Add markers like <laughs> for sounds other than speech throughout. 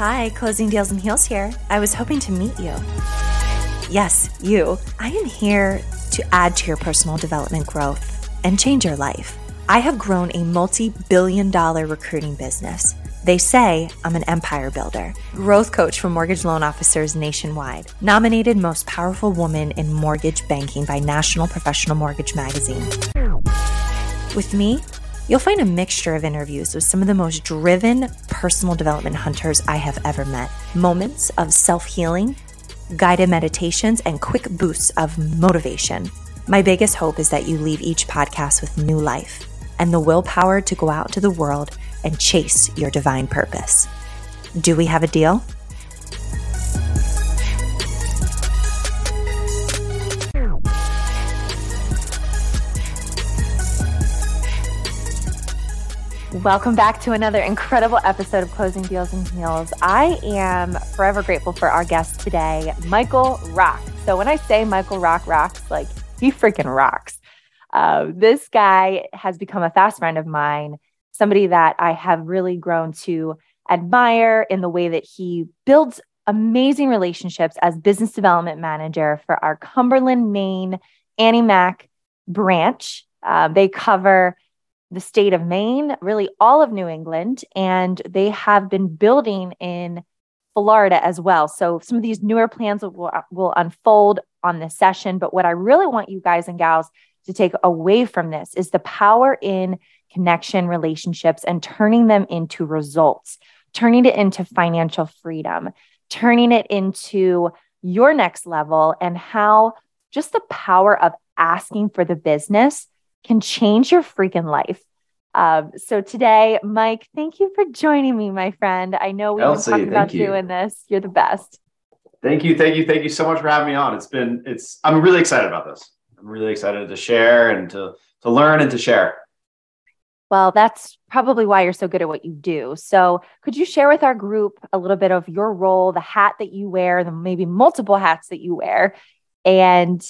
Hi, Closing Deals in Heels here. I was hoping to meet you. Yes, you. I am here to add to your personal development growth and change your life. I have grown a multi billion dollar recruiting business. They say I'm an empire builder, growth coach for mortgage loan officers nationwide, nominated most powerful woman in mortgage banking by National Professional Mortgage Magazine. With me, You'll find a mixture of interviews with some of the most driven personal development hunters I have ever met. Moments of self healing, guided meditations, and quick boosts of motivation. My biggest hope is that you leave each podcast with new life and the willpower to go out to the world and chase your divine purpose. Do we have a deal? Welcome back to another incredible episode of Closing Deals in Heels. I am forever grateful for our guest today, Michael Rock. So when I say Michael Rock rocks, like he freaking rocks. Uh, this guy has become a fast friend of mine, somebody that I have really grown to admire in the way that he builds amazing relationships as business development manager for our Cumberland, Maine Annie Mac branch. Uh, they cover the state of Maine, really all of New England, and they have been building in Florida as well. So some of these newer plans will, uh, will unfold on this session. But what I really want you guys and gals to take away from this is the power in connection relationships and turning them into results, turning it into financial freedom, turning it into your next level, and how just the power of asking for the business can change your freaking life. Um, so today, Mike, thank you for joining me, my friend. I know we've Elsie, been talking about you. doing this. You're the best. Thank you, thank you, thank you so much for having me on. It's been, it's. I'm really excited about this. I'm really excited to share and to to learn and to share. Well, that's probably why you're so good at what you do. So, could you share with our group a little bit of your role, the hat that you wear, the maybe multiple hats that you wear, and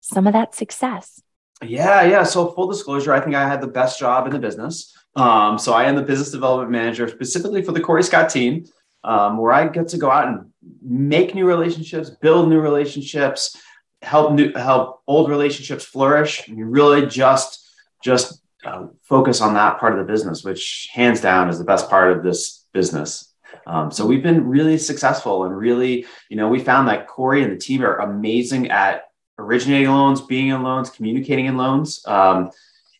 some of that success? Yeah, yeah. So full disclosure, I think I had the best job in the business. Um, so I am the business development manager specifically for the Corey Scott team, um, where I get to go out and make new relationships, build new relationships, help new help old relationships flourish. And really just just uh, focus on that part of the business, which hands down is the best part of this business. Um, so we've been really successful and really, you know, we found that Corey and the team are amazing at originating loans, being in loans, communicating in loans. Um,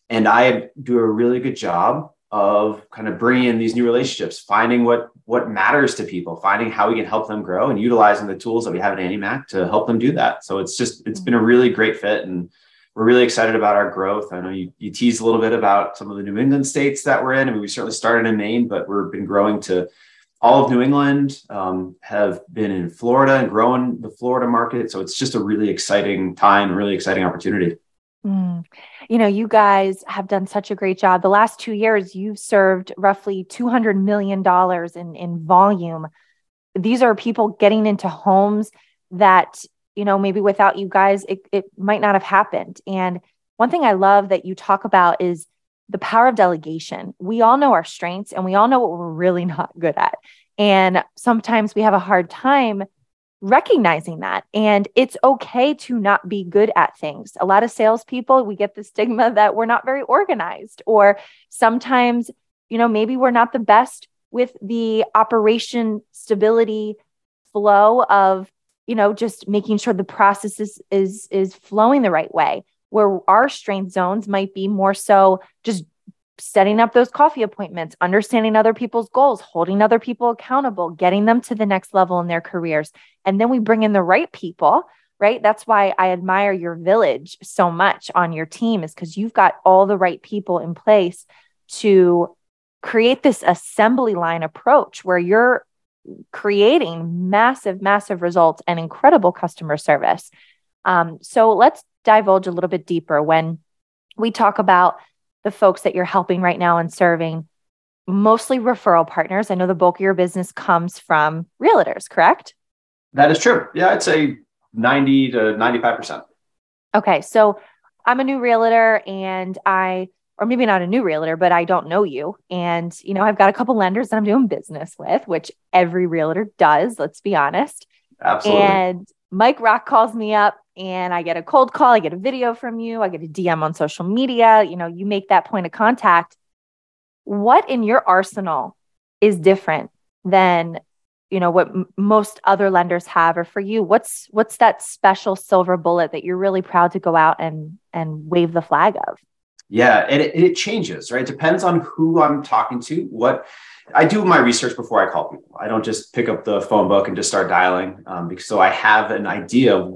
and I do a really good job of kind of bringing in these new relationships, finding what what matters to people, finding how we can help them grow, and utilizing the tools that we have at Annie Mac to help them do that. So it's just it's been a really great fit, and we're really excited about our growth. I know you, you teased a little bit about some of the New England states that we're in. I mean, we certainly started in Maine, but we've been growing to all of New England, um, have been in Florida and growing the Florida market. So it's just a really exciting time, really exciting opportunity. Mm. You know, you guys have done such a great job. The last two years, you've served roughly $200 million in, in volume. These are people getting into homes that, you know, maybe without you guys, it, it might not have happened. And one thing I love that you talk about is the power of delegation. We all know our strengths and we all know what we're really <laughs> not good at. And sometimes we have a hard time recognizing that. And it's okay to not be good at things. A lot of salespeople, we get the stigma that we're not very organized, or sometimes, you know, maybe we're not the best with the operation stability flow of you know just making sure the process is is is flowing the right way where our strength zones might be more so just setting up those coffee appointments, understanding other people's goals, holding other people accountable, getting them to the next level in their careers. And then we bring in the right people, right? That's why I admire your village so much on your team, is because you've got all the right people in place to create this assembly line approach where you're creating massive, massive results and incredible customer service. Um, so let's divulge a little bit deeper when we talk about the folks that you're helping right now and serving mostly referral partners i know the bulk of your business comes from realtors correct that is true yeah i'd say 90 to 95% okay so i'm a new realtor and i or maybe not a new realtor, but I don't know you. And, you know, I've got a couple lenders that I'm doing business with, which every realtor does, let's be honest. Absolutely. And Mike Rock calls me up and I get a cold call, I get a video from you, I get a DM on social media, you know, you make that point of contact. What in your arsenal is different than you know what m- most other lenders have? Or for you what's what's that special silver bullet that you're really proud to go out and and wave the flag of? Yeah and it, it changes right? It depends on who i'm talking to what i do my research before i call people. I don't just pick up the phone book and just start dialing um, because so i have an idea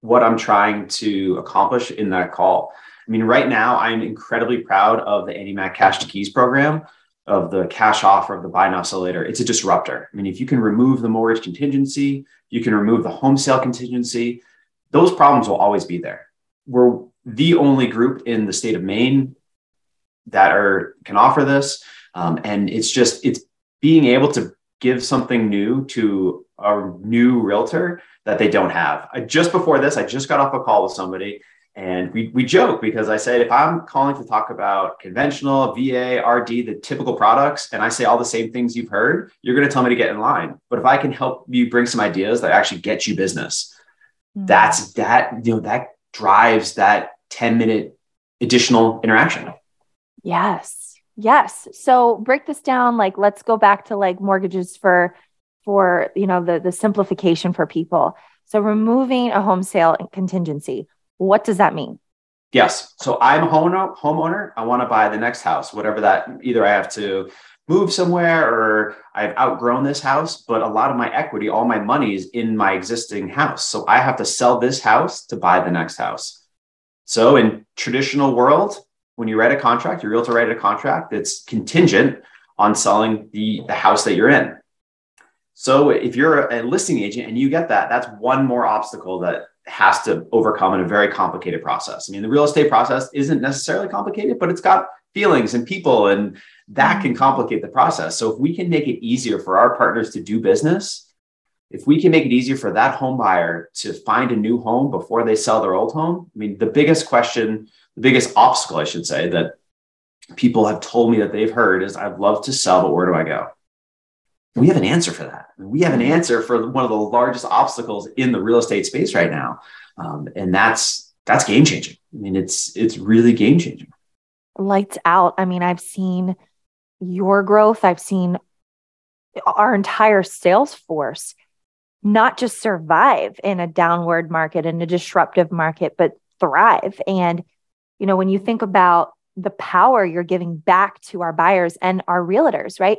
what i'm trying to accomplish in that call i mean right now i'm incredibly proud of the andy cash to keys program of the cash offer of the buy now sell later, it's a disruptor. I mean, if you can remove the mortgage contingency, you can remove the home sale contingency, those problems will always be there. We're the only group in the state of Maine that are can offer this, um, and it's just it's being able to give something new to a new realtor that they don't have. I, just before this, I just got off a call with somebody and we, we joke because I said, if I'm calling to talk about conventional, VA, RD, the typical products, and I say all the same things you've heard, you're going to tell me to get in line. But if I can help you bring some ideas that actually get you business, mm-hmm. that's that, you know, that drives that 10 minute additional interaction. Yes. Yes. So break this down. Like, let's go back to like mortgages for, for, you know, the, the simplification for people. So removing a home sale contingency what does that mean? Yes. So I'm a homeowner. homeowner. I want to buy the next house, whatever that either I have to move somewhere or I've outgrown this house, but a lot of my equity, all my money is in my existing house. So I have to sell this house to buy the next house. So in traditional world, when you write a contract, your realtor write a contract that's contingent on selling the, the house that you're in. So if you're a listing agent and you get that, that's one more obstacle that has to overcome in a very complicated process. I mean, the real estate process isn't necessarily complicated, but it's got feelings and people, and that can complicate the process. So, if we can make it easier for our partners to do business, if we can make it easier for that home buyer to find a new home before they sell their old home, I mean, the biggest question, the biggest obstacle, I should say, that people have told me that they've heard is I'd love to sell, but where do I go? we have an answer for that. We have an answer for one of the largest obstacles in the real estate space right now, um, and that's that's game changing. I mean, it's it's really game changing. Lights out. I mean, I've seen your growth. I've seen our entire sales force not just survive in a downward market in a disruptive market, but thrive. And you know, when you think about the power you're giving back to our buyers and our realtors, right?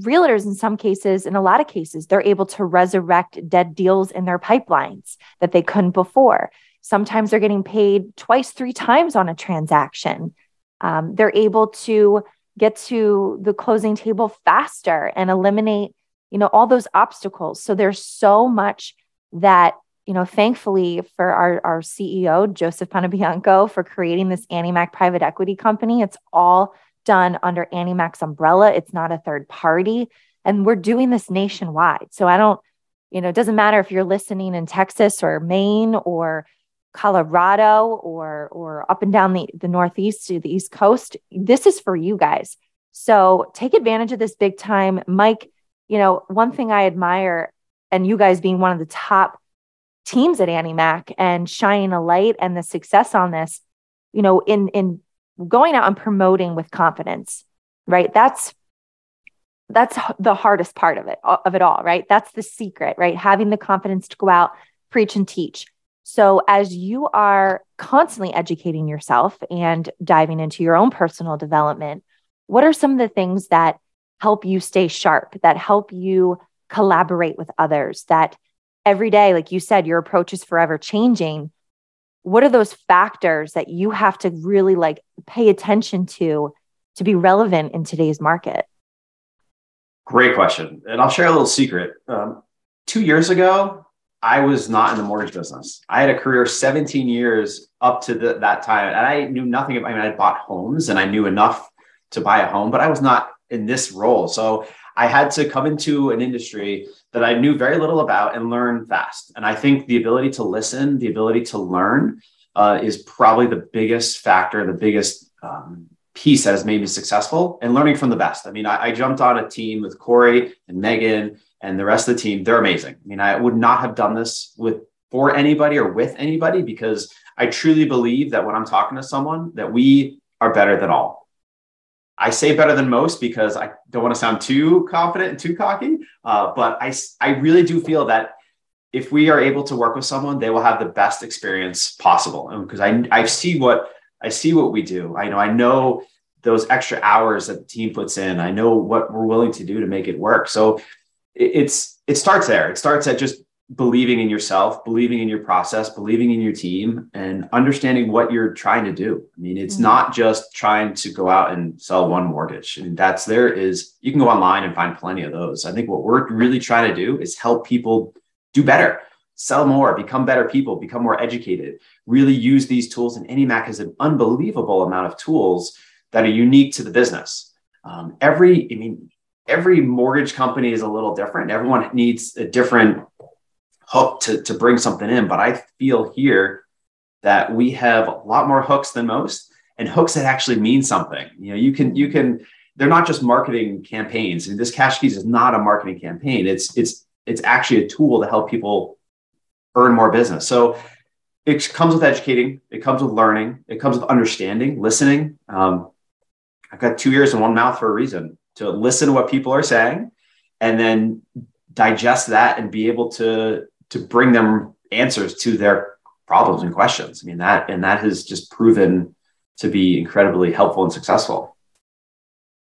realtors in some cases in a lot of cases they're able to resurrect dead deals in their pipelines that they couldn't before. Sometimes they're getting paid twice three times on a transaction. Um, they're able to get to the closing table faster and eliminate you know all those obstacles. So there's so much that you know thankfully for our, our ceo joseph Panebianco, for creating this annie mac private equity company it's all done under Annie Mac's umbrella. It's not a third party. And we're doing this nationwide. So I don't, you know, it doesn't matter if you're listening in Texas or Maine or Colorado or or up and down the, the Northeast to the East Coast. This is for you guys. So take advantage of this big time. Mike, you know, one thing I admire, and you guys being one of the top teams at Annie Mac and shining a light and the success on this, you know, in in going out and promoting with confidence, right? That's that's the hardest part of it of it all, right? That's the secret, right? Having the confidence to go out, preach and teach. So as you are constantly educating yourself and diving into your own personal development, what are some of the things that help you stay sharp, that help you collaborate with others, that every day, like you said, your approach is forever changing. What are those factors that you have to really like pay attention to to be relevant in today's market? Great question and i'll share a little secret. Um, two years ago i was not in the mortgage business. I had a career 17 years up to the, that time and i knew nothing about i mean i bought homes and i knew enough to buy a home but i was not in this role. So i had to come into an industry that I knew very little about and learn fast. And I think the ability to listen, the ability to learn uh, is probably the biggest factor, the biggest um, piece that has made me successful and learning from the best. I mean, I, I, jumped on a team with Corey and Megan and the rest of the team. They're amazing. I mean, I would not have done this with for anybody or with anybody because I truly believe that when I'm talking to someone that we are better than all. I say better than most because I don't want to sound too confident and too cocky, uh, but I, I really do feel that if we are able to work with someone, they will have the best experience possible. Because I, I see what I see what we do. I know I know those extra hours that the team puts in. I know what we're willing to do to make it work. So it, it's it starts there. It starts at just believing in yourself, believing in your process, believing in your team, and understanding what you're trying to do. I mean, it's mm-hmm. not just trying to go out and sell one mortgage. I mean, that's there is you can go online and find plenty of those. I think what we're really trying to do is help people do better, sell more, become better people, become more educated, really use these tools. And AnnieMac has an unbelievable amount of tools that are unique to the business. Um, every, I mean, every mortgage company is a little different. Everyone needs a different hook to, to bring something in. But I feel here that we have a lot more hooks than most and hooks that actually mean something. You know, you can, you can, they're not just marketing campaigns. I mean, this cash keys is not a marketing campaign. It's, it's, it's actually a tool to help people earn more business. So it comes with educating, it comes with learning, it comes with understanding, listening. Um, I've got two ears and one mouth for a reason to listen to what people are saying and then digest that and be able to to bring them answers to their problems and questions. I mean that and that has just proven to be incredibly helpful and successful.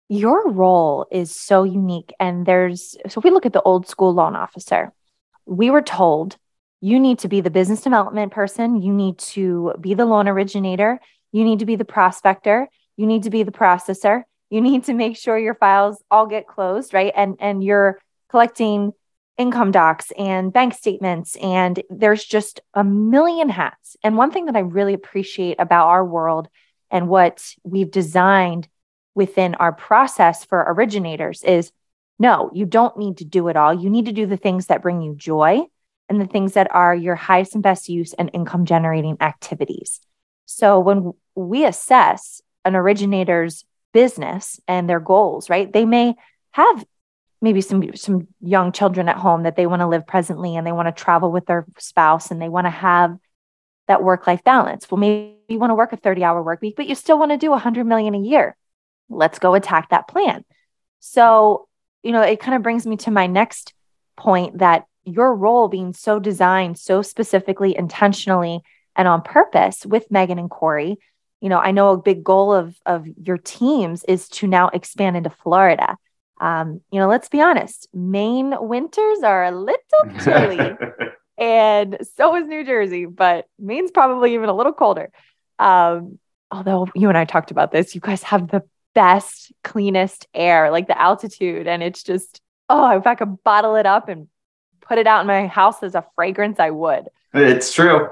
Your role is so unique and there's so if we look at the old school loan officer, we were told you need to be the business development person, you need to be the loan originator, you need to be the prospector, you need to be the processor, you need to make sure your files all get closed, right? And and you're collecting income docs and bank statements and there's just a million hats. And one thing that I really appreciate about our world and what we've designed within our process for originators is no, you don't need to do it all. You need to do the things that bring you joy and the things that are your highest and best use and income generating activities. So when we assess an originator's business and their goals, right? They may have maybe some some young children at home that they want to live presently and they want to travel with their spouse and they want to have that work life balance. Well, maybe you want to work a 30 hour work week, but you still want to do 100 million a year. Let's go attack that plan. So, you know, it kind of brings me to my next point that your role being so designed so specifically, intentionally, and on purpose with Megan and Corey. You know, I know a big goal of of your teams is to now expand into Florida. Um, you know, let's be honest, Maine winters are a little <laughs> chilly, and so is New Jersey, but Maine's probably even a little colder. Um, although you and I talked about this, you guys have the best, cleanest air, like the altitude, and it's just oh, if I could bottle it up and put it out in my house as a fragrance, I would. It's true.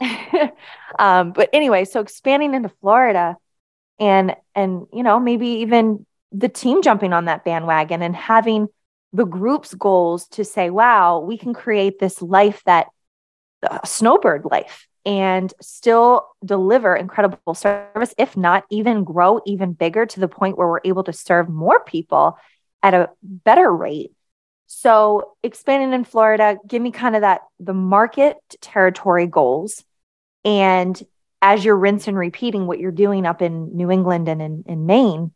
<laughs> um, but anyway, so expanding into Florida and and you know, maybe even the team jumping on that bandwagon and having the group's goals to say, wow, we can create this life that a snowbird life and still deliver incredible service, if not even grow even bigger to the point where we're able to serve more people at a better rate so expanding in Florida, give me kind of that the market territory goals. And as you're rinse and repeating what you're doing up in New England and in, in Maine,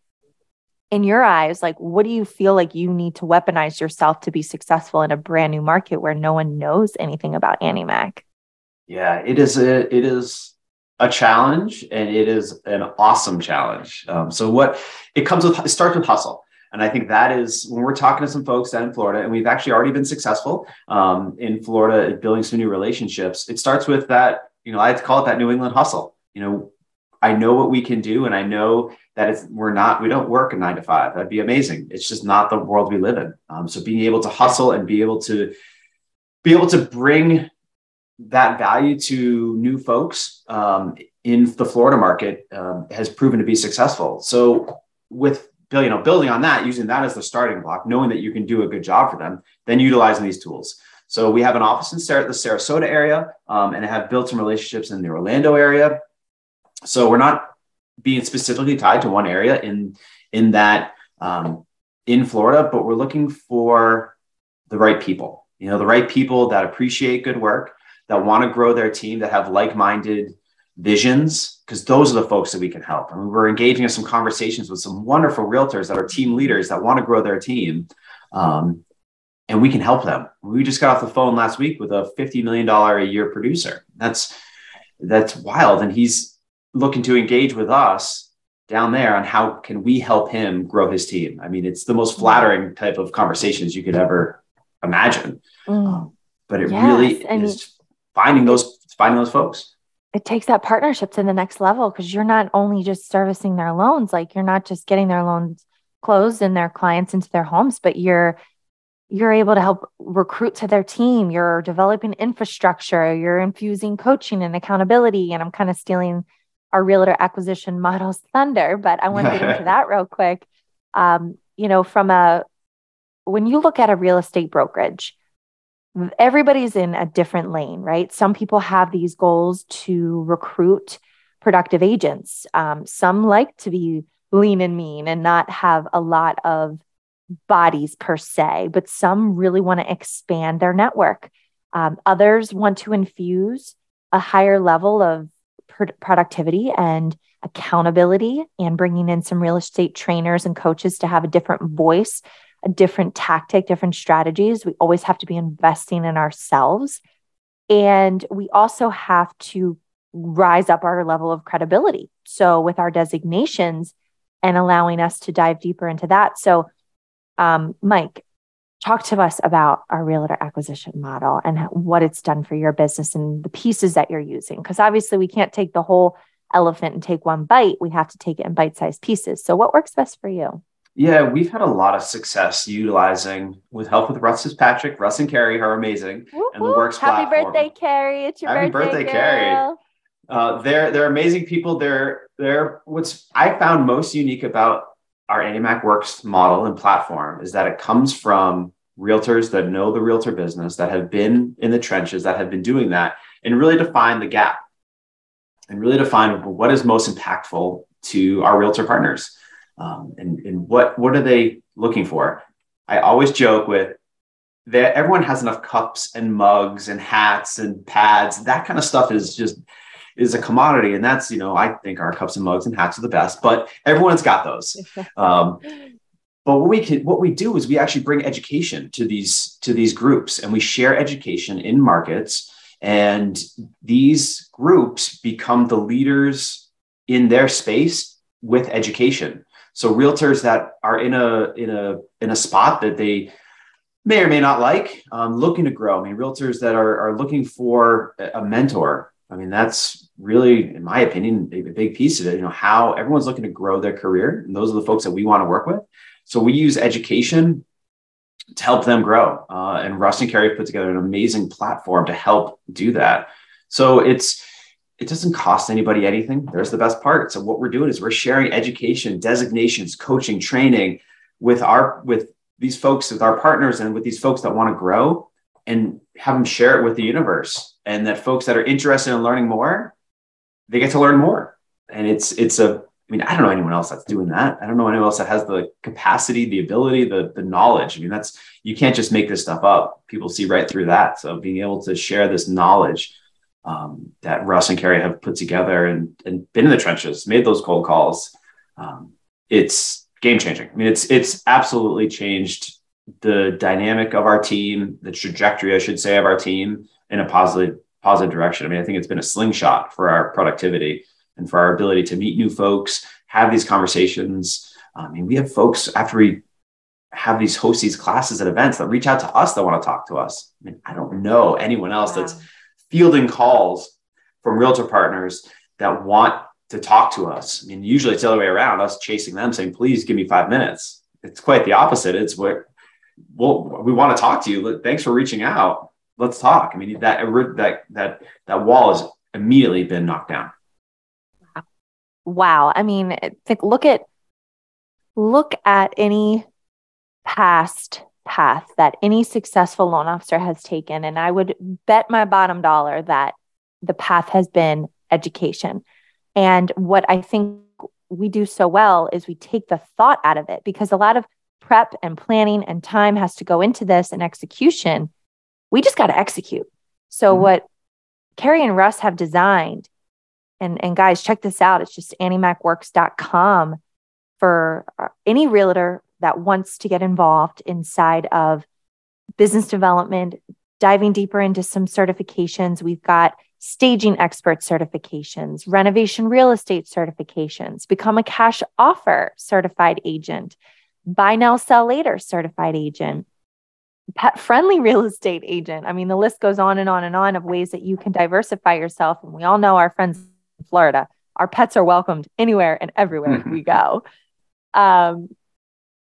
in your eyes, like what do you feel like you need to weaponize yourself to be successful in a brand new market where no one knows anything about AnnieMac? Yeah, it is a it is a challenge and it is an awesome challenge. Um, so what it comes with it starts with hustle. And I think that is when we're talking to some folks down in Florida, and we've actually already been successful um, in Florida building some new relationships. It starts with that, you know, I call it that New England hustle. You know, I know what we can do, and I know that we're not we don't work a nine to five. That'd be amazing. It's just not the world we live in. Um, so being able to hustle and be able to be able to bring that value to new folks um, in the Florida market um, has proven to be successful. So with you know, building on that, using that as the starting block, knowing that you can do a good job for them, then utilizing these tools. So we have an office in Sar- the Sarasota area um, and have built some relationships in the Orlando area. So we're not being specifically tied to one area in in that um, in Florida, but we're looking for the right people. You know, the right people that appreciate good work, that want to grow their team, that have like-minded visions, because those are the folks that we can help. I mean, we're engaging in some conversations with some wonderful realtors that are team leaders that want to grow their team. Um, and we can help them. We just got off the phone last week with a $50 million a year producer. That's that's wild. And he's looking to engage with us down there on how can we help him grow his team. I mean, it's the most flattering type of conversations you could ever imagine. Mm. But it yes. really and is finding those finding those folks. It takes that partnership to the next level because you're not only just servicing their loans, like you're not just getting their loans closed and their clients into their homes, but you're you're able to help recruit to their team. You're developing infrastructure. You're infusing coaching and accountability. And I'm kind of stealing our realtor acquisition models <laughs> thunder, but I want to get into <laughs> that real quick. Um, you know, from a when you look at a real estate brokerage, everybody's in a different lane, right? Some people have these goals to recruit productive agents. Um, some like to be lean and mean and not have a lot of bodies per se, but some really want to expand their network. Um, others want to infuse a higher level of productivity and accountability and bringing in some real estate trainers and coaches to have a different voice, a different tactic, different strategies. We always have to be investing in ourselves. And we also have to rise up our level of credibility. So, with our designations and allowing us to dive deeper into that. So, um, Mike, talk to us about our realtor acquisition model and what it's done for your business and the pieces that you're using. Because obviously, we can't take the whole elephant and take one bite. We have to take it in bite sized pieces. So, what works best for you? Yeah, we've had a lot of success utilizing with help with Russ Fitzpatrick. Russ and Carrie are amazing. Woo-hoo. And the Works Happy platform. birthday, Carrie. It's your Happy birthday, birthday Carrie. Uh, they're they're amazing people. They're they're what's I found most unique about our AnnieMac Works model and platform is that it comes from realtors that know the realtor business, that have been in the trenches, that have been doing that, and really define the gap and really define what is most impactful to our realtor partners um, and, and what, what are they looking for. I always joke with that everyone has enough cups and mugs and hats and pads. That kind of stuff is just is a commodity, and that's you know I think our cups and mugs and hats are the best, but everyone's got those. <laughs> Um, but what we can what we do is we actually bring education to these to these groups, and we share education in markets, and these groups become the leaders in their space with education. So realtors that are in a in a in a spot that they may or may not like, um, looking to grow. I mean, realtors that are, are looking for a mentor I mean, that's really, in my opinion, a big piece of it. You know, how everyone's looking to grow their career, and those are the folks that we want to work with. So we use education to help them grow. Uh, and Russ and Carrie put together an amazing platform to help do that. So it's it doesn't cost anybody anything. There's the best part. So what we're doing is we're sharing education, designations, coaching, training with our with these folks, with our partners, and with these folks that want to grow and have them share it with the universe and that folks that are interested in learning more they get to learn more and it's it's a I mean, I don't know anyone else that's doing that. I don't know anyone else that has the capacity, the ability, the the knowledge. I mean, that's you can't just make this stuff up. People see right through that. So being able to share this knowledge um, that Russ and Carrie have put together and and been in the trenches, made those cold calls, um, it's game changing. I mean, it's it's absolutely changed the dynamic of our team, the trajectory, I should say, of our team in a positive positive direction. I mean, I think it's been a slingshot for our productivity and for our ability to meet new folks, have these conversations. I mean, we have folks after we have these host these classes at events that reach out to us that want to talk to us. I mean, I don't know anyone else wow. that's fielding calls from realtor partners that want to talk to us. I mean, usually it's the other way around, us chasing them saying, please give me five minutes. It's quite the opposite. It's what well, we want to talk to you. Thanks for reaching out. Let's talk. I mean, that that that that wall has immediately been knocked down. Wow. I mean, think, look at look at any past path that any successful loan officer has taken, and I would bet my bottom dollar that the path has been education. And what I think we do so well is we take the thought out of it because a lot of prep and planning and time has to go into this and execution. We just got to execute. So, mm-hmm. what Carrie and Russ have designed, and, and guys, check this out. It's just anniemacworks.com for uh, any realtor that wants to get involved inside of business development, diving deeper into some certifications. We've got staging expert certifications, renovation real estate certifications, become a cash offer certified agent, buy now, sell later certified agent, pet friendly real estate agent. I mean, the list goes on and on and on of ways that you can diversify yourself. And we all know our friends in Florida, our pets are welcomed anywhere and everywhere we go. Um,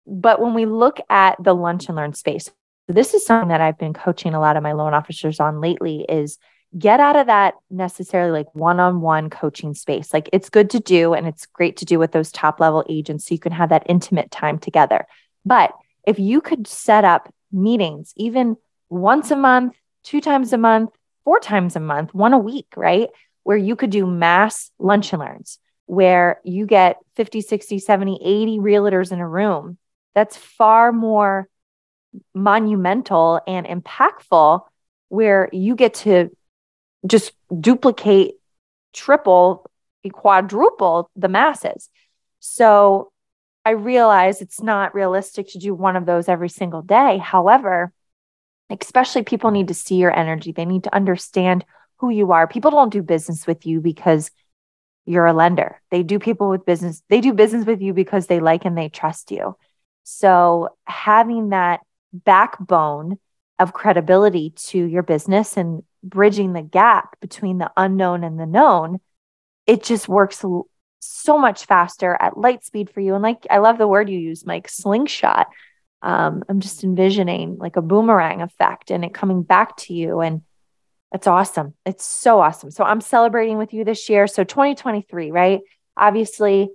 but when we look at the lunch and learn space, this is something that I've been coaching a lot of my loan officers on lately is get out of that necessarily like one-on-one coaching space. Like it's good to do and it's great to do with those top level agents so you can have that intimate time together. But if you could set up meetings even once a month, two times a month, four times a month, one a week, right? Where you could do mass lunch and learns where you get 50, 60, 70, 80 realtors in a room. That's far more monumental and impactful where you get to just duplicate, triple, quadruple the masses. So I realize it's not realistic to do one of those every single day. However, especially people need to see your energy, they need to understand who you are. People don't do business with you because you're a lender. They do people with business, they do business with you because they like and they trust you. So having that backbone of credibility to your business and bridging the gap between the unknown and the known, it just works so much faster at light speed for you. And like, I love the word you use, Mike, slingshot. Um, I'm just envisioning like a boomerang effect and it coming back to you. And it's awesome. It's so awesome. So I'm celebrating with you this year. So 2023, right? Obviously,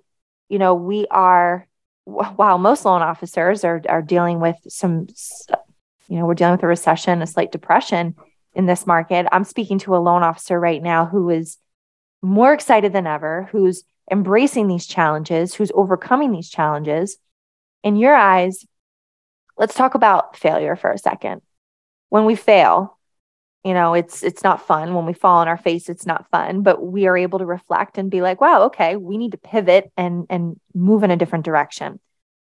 you know, we are, while most loan officers are, are dealing with some, you know, we're dealing with a recession, a slight depression in this market. I'm speaking to a loan officer right now who is more excited than ever, who's embracing these challenges, who's overcoming these challenges. In your eyes, let's talk about failure for a second. When we fail, you know, it's it's not fun. When we fall on our face, it's not fun, but we are able to reflect and be like, wow, okay, we need to pivot and and move in a different direction.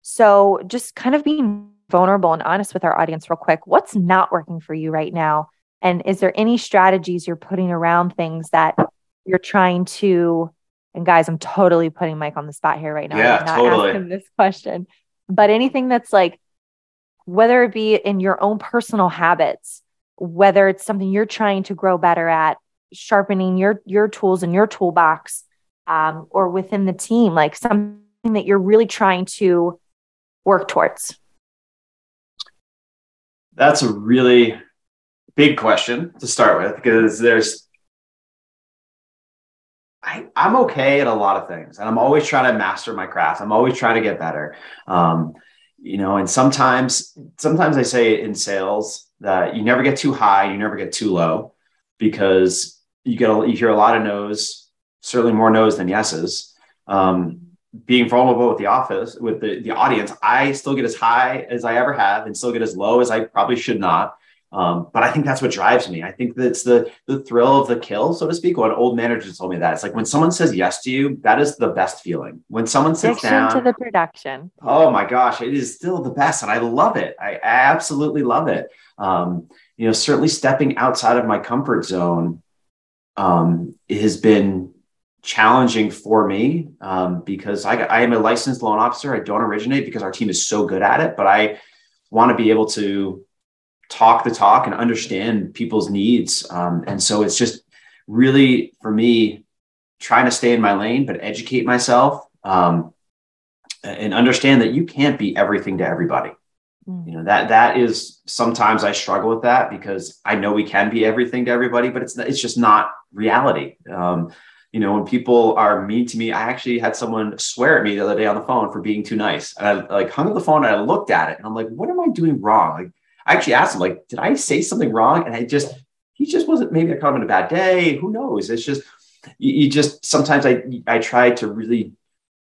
So just kind of being vulnerable and honest with our audience real quick. What's not working for you right now? And is there any strategies you're putting around things that you're trying to? And guys, I'm totally putting Mike on the spot here right now. Yeah, I'm not totally. asking this question, but anything that's like, whether it be in your own personal habits, whether it's something you're trying to grow better at, sharpening your your tools in your toolbox, um, or within the team, like something that you're really trying to work towards. That's a really big question to start with because there's I, am okay at a lot of things and I'm always trying to master my craft. I'm always trying to get better. Um, you know, and sometimes, sometimes I say in sales that you never get too high, you never get too low because you get, a, you hear a lot of no's, certainly more no's than yeses. Um, being vulnerable with the office, with the, the audience, I still get as high as I ever have and still get as low as I probably should not. Um, but I think that's what drives me. I think that's the the thrill of the kill, so to speak. What old manager told me that it's like when someone says yes to you, that is the best feeling. When someone sits Addiction down to the production. Oh my gosh, it is still the best, and I love it. I, I absolutely love it. Um, you know, certainly stepping outside of my comfort zone um, has been challenging for me um, because I, I am a licensed loan officer. I don't originate because our team is so good at it, but I want to be able to talk the talk and understand people's needs. Um, and so it's just really for me trying to stay in my lane, but educate myself um, and understand that you can't be everything to everybody. Mm. You know that that is sometimes I struggle with that because I know we can be everything to everybody, but it's it's just not reality. Um, you know, when people are mean to me, I actually had someone swear at me the other day on the phone for being too nice. And I like hung up the phone and I looked at it and I'm like, what am I doing wrong? Like I actually asked him, like, did I say something wrong? And I just, he just wasn't, maybe I caught him in a bad day. Who knows? It's just, you, you just, sometimes I, I try to really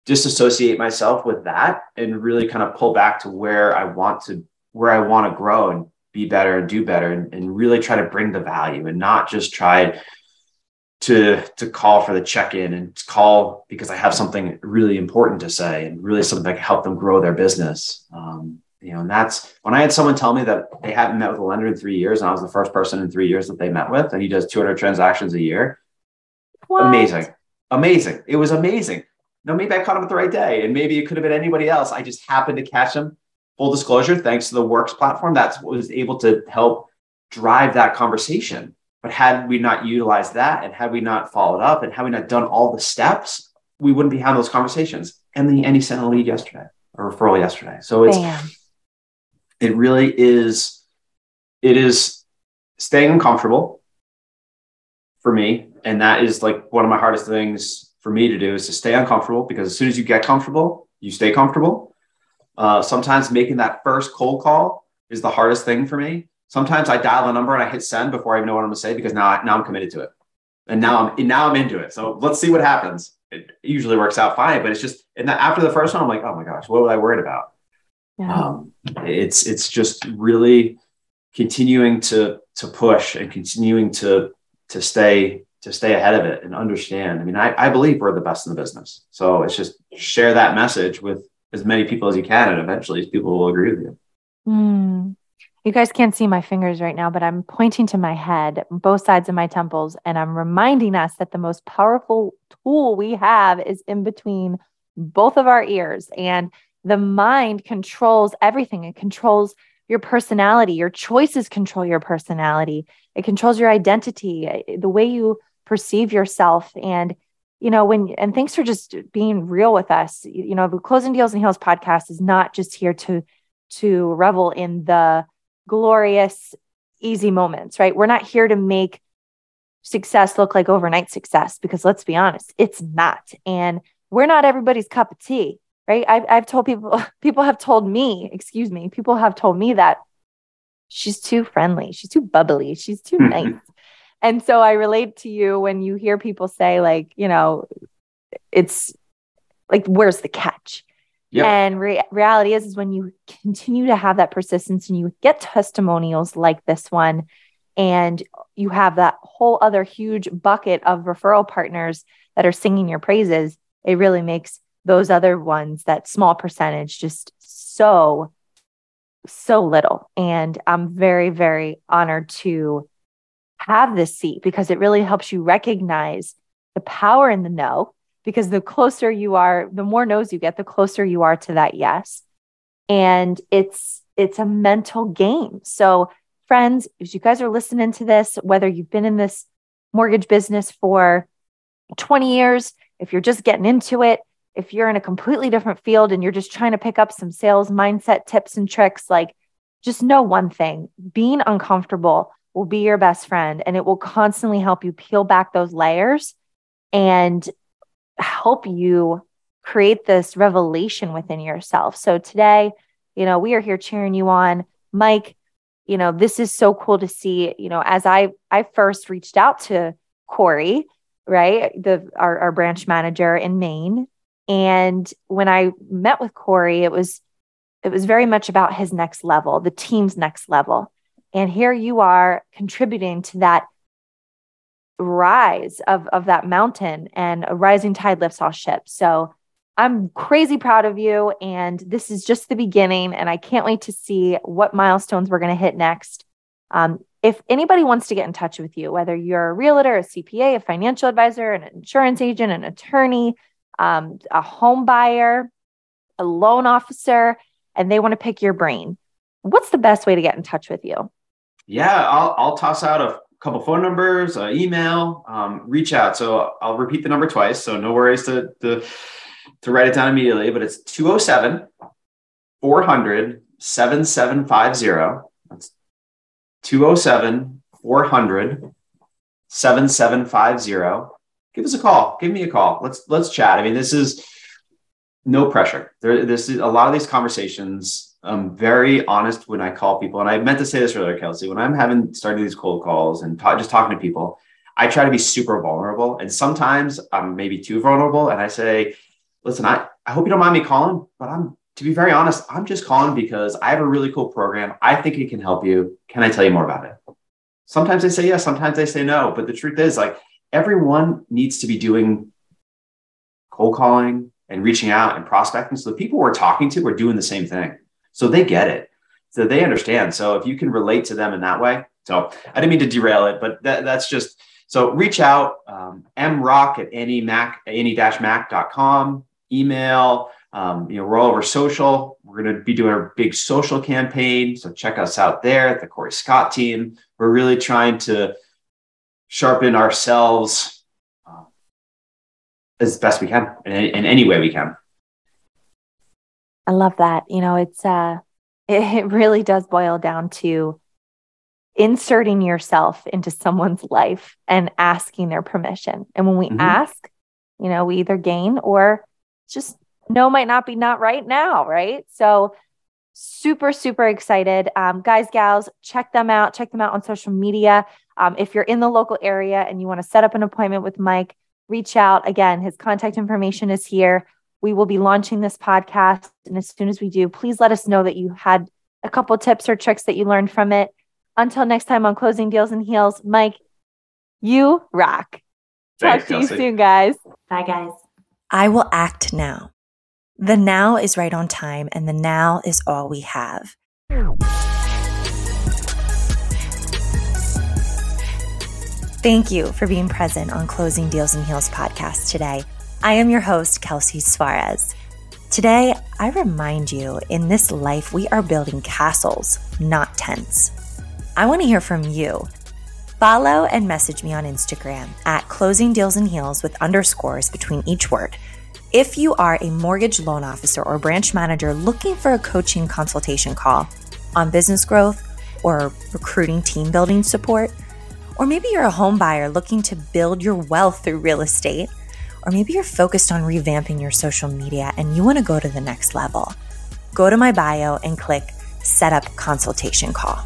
disassociate myself with that and really kind of pull back to where I want to where I want to grow and be better and do better and, and really try to bring the value and not just try to to call for the check-in and call because I have something really important to say and really something that can help them grow their business. Um, you know, and that's when I had someone tell me that they hadn't met with a lender in three years, and I was the first person in three years that they met with, and he does 200 transactions a year. What? Amazing, amazing. It was amazing. Now, maybe I caught him at the right day, and maybe it could have been anybody else. I just happened to catch him. Full disclosure, thanks to the Works platform, that was able to help drive that conversation. But had we not utilized that, and had we not followed up, and had we not done all the steps, we wouldn't be having those conversations. And then he sent a lead yesterday, a referral yesterday. So it's Bam it really is it is staying uncomfortable for me. And that is like one of my hardest things for me to do is to stay uncomfortable because as soon as you get comfortable you stay comfortable. Uh, sometimes making that first cold call is the hardest thing for me. Sometimes i dial the number and i hit send before i even know what i'm going to say because now, I, now i'm committed to it. And now i'm now i'm into it. So let's see what happens. It usually works out fine but it's just and after the first one i'm like oh my gosh what was i worried about? Yeah. Um, it's it's just really continuing to to push and continuing to to stay to stay ahead of it and understand. I mean, I, I believe we're the best in the business. So it's just share that message with as many people as you can, and eventually people will agree with you. Mm. You guys can't see my fingers right now, but I'm pointing to my head, both sides of my temples, and I'm reminding us that the most powerful tool we have is in between both of our ears. And the mind controls everything. It controls your personality. Your choices control your personality. It controls your identity, eh, the way you perceive yourself. And, you know, when, and thanks for just being real with us. You know, the Closing Deals in Heels podcast is not just here to, to revel in the glorious, easy moments, right? We're not here to make success look like overnight success because let's be honest, it's not. And we're not everybody's cup of tea right? I've, I've told people <laughs> people have told me excuse me people have told me that she's too friendly she's too bubbly she's too mm-hmm. nice. And so i relate to you when you hear people say like you know it's like where's the catch? Yep. and re- reality is is when you continue to have that persistence and you get testimonials like this one and you have that whole other huge bucket of referral partners that are singing your praises it really makes those other ones, that small percentage, just so, so little. And I'm very, very honored to have this seat because it really helps you recognize the power in the no. Because the closer you are, the more no's you get, the closer you are to that yes. And it's it's a mental game. So, friends, if you guys are listening to this, whether you've been in this mortgage business for 20 years, if you're just getting into it, if you're in a completely different field and you're just trying to pick up some sales mindset tips and tricks, like just know one thing being uncomfortable will be your best friend and it will constantly help you peel back those layers and help you create this revelation within yourself. So today, you know, we are here cheering you on. Mike, you know, this is so cool to see, you know, as I I first reached out to Corey, right? The our, our branch manager in Maine and when I met with Corey, it was it was very much about his next level, the team's next level. And here you are contributing to that rise of, of that mountain and a rising tide lifts all ships. So I'm crazy proud of you. And this is just the beginning. And I can't wait to see what milestones we're going to hit next. Um, if anybody wants to get in touch with you, whether you're a realtor, a CPA, a financial advisor, an insurance agent, an attorney, um, a home buyer, a loan officer, and they want to pick your brain, what's the best way to get in touch with you? Yeah, I'll, I'll toss out a couple phone numbers, uh, email, um, reach out. So I'll repeat the number twice. So no worries to, to, to write it down immediately, but it's 207 400 7750. That's 207 400 7750 give us a call. Give me a call. Let's let's chat. I mean, this is no pressure. There, this is a lot of these conversations. I'm very honest when I call people, and I meant to say this earlier, Kelsey. When I'm having starting these cold calls and just talking to people, I try to be super vulnerable, and sometimes I'm maybe too vulnerable, and I say, "Listen, I I hope you don't mind me calling, but I'm to be very honest, I'm just calling because I have a really cool program. I think it can help you. Can I tell you more about it? Sometimes they say yes, sometimes they say no. But the truth is, like, everyone needs to be doing cold calling and reaching out and prospecting. So the people we're talking to are doing the same thing. So they get it. So they understand. So if you can relate to them in that way. So I didn't mean to derail it, but that, that's just so reach out, um, mrock at any mac, Annie dash Mac.com email, um, you know, we're all over social. We're going to be doing a big social campaign. So check us out there at the Corey Scott team. We're really trying to sharpen ourselves uh, as best we can in, in any way we can. I love that. You know, it's uh <laughs> it, it really does boil down to inserting yourself into someone's life and asking their permission. And when we mm-hmm. ask, you know, we either gain or just no might not be not right now, right? So super super excited um, guys gals check them out check them out on social media um, if you're in the local area and you want to set up an appointment with mike reach out. Again his contact information is here. We will be launching this podcast and as soon as we do please let us know that you had a couple tips or tricks that you learned from it. Until next time on Closing Deals in Heels mike you rock. Thanks, talk to Kelsey. you soon guys. Bye guys. I will act now. The now is right on time, and the now is all we have. Thank you for being present on Closing Deals in Heels podcast today. I am your host, Kelsey Suarez. Today, I remind you in this life, we are building castles, not tents. I want to hear from you. Follow and message me on Instagram at Closing Deals in Heels with underscores between each word if you are a mortgage loan officer or branch manager looking for a coaching consultation call on business growth or recruiting team building support, or maybe you're a home buyer looking to build your wealth through real estate, or maybe you're focused on revamping your social media and you want to go to the next level, go to my bio and click Set Up Consultation Call.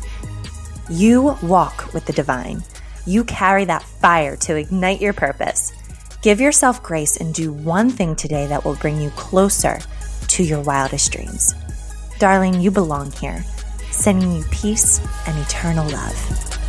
You walk with the divine. You carry that fire to ignite your purpose. Give yourself grace and do one thing today that will bring you closer to your wildest dreams. Darling, you belong here. Sending you peace and eternal love.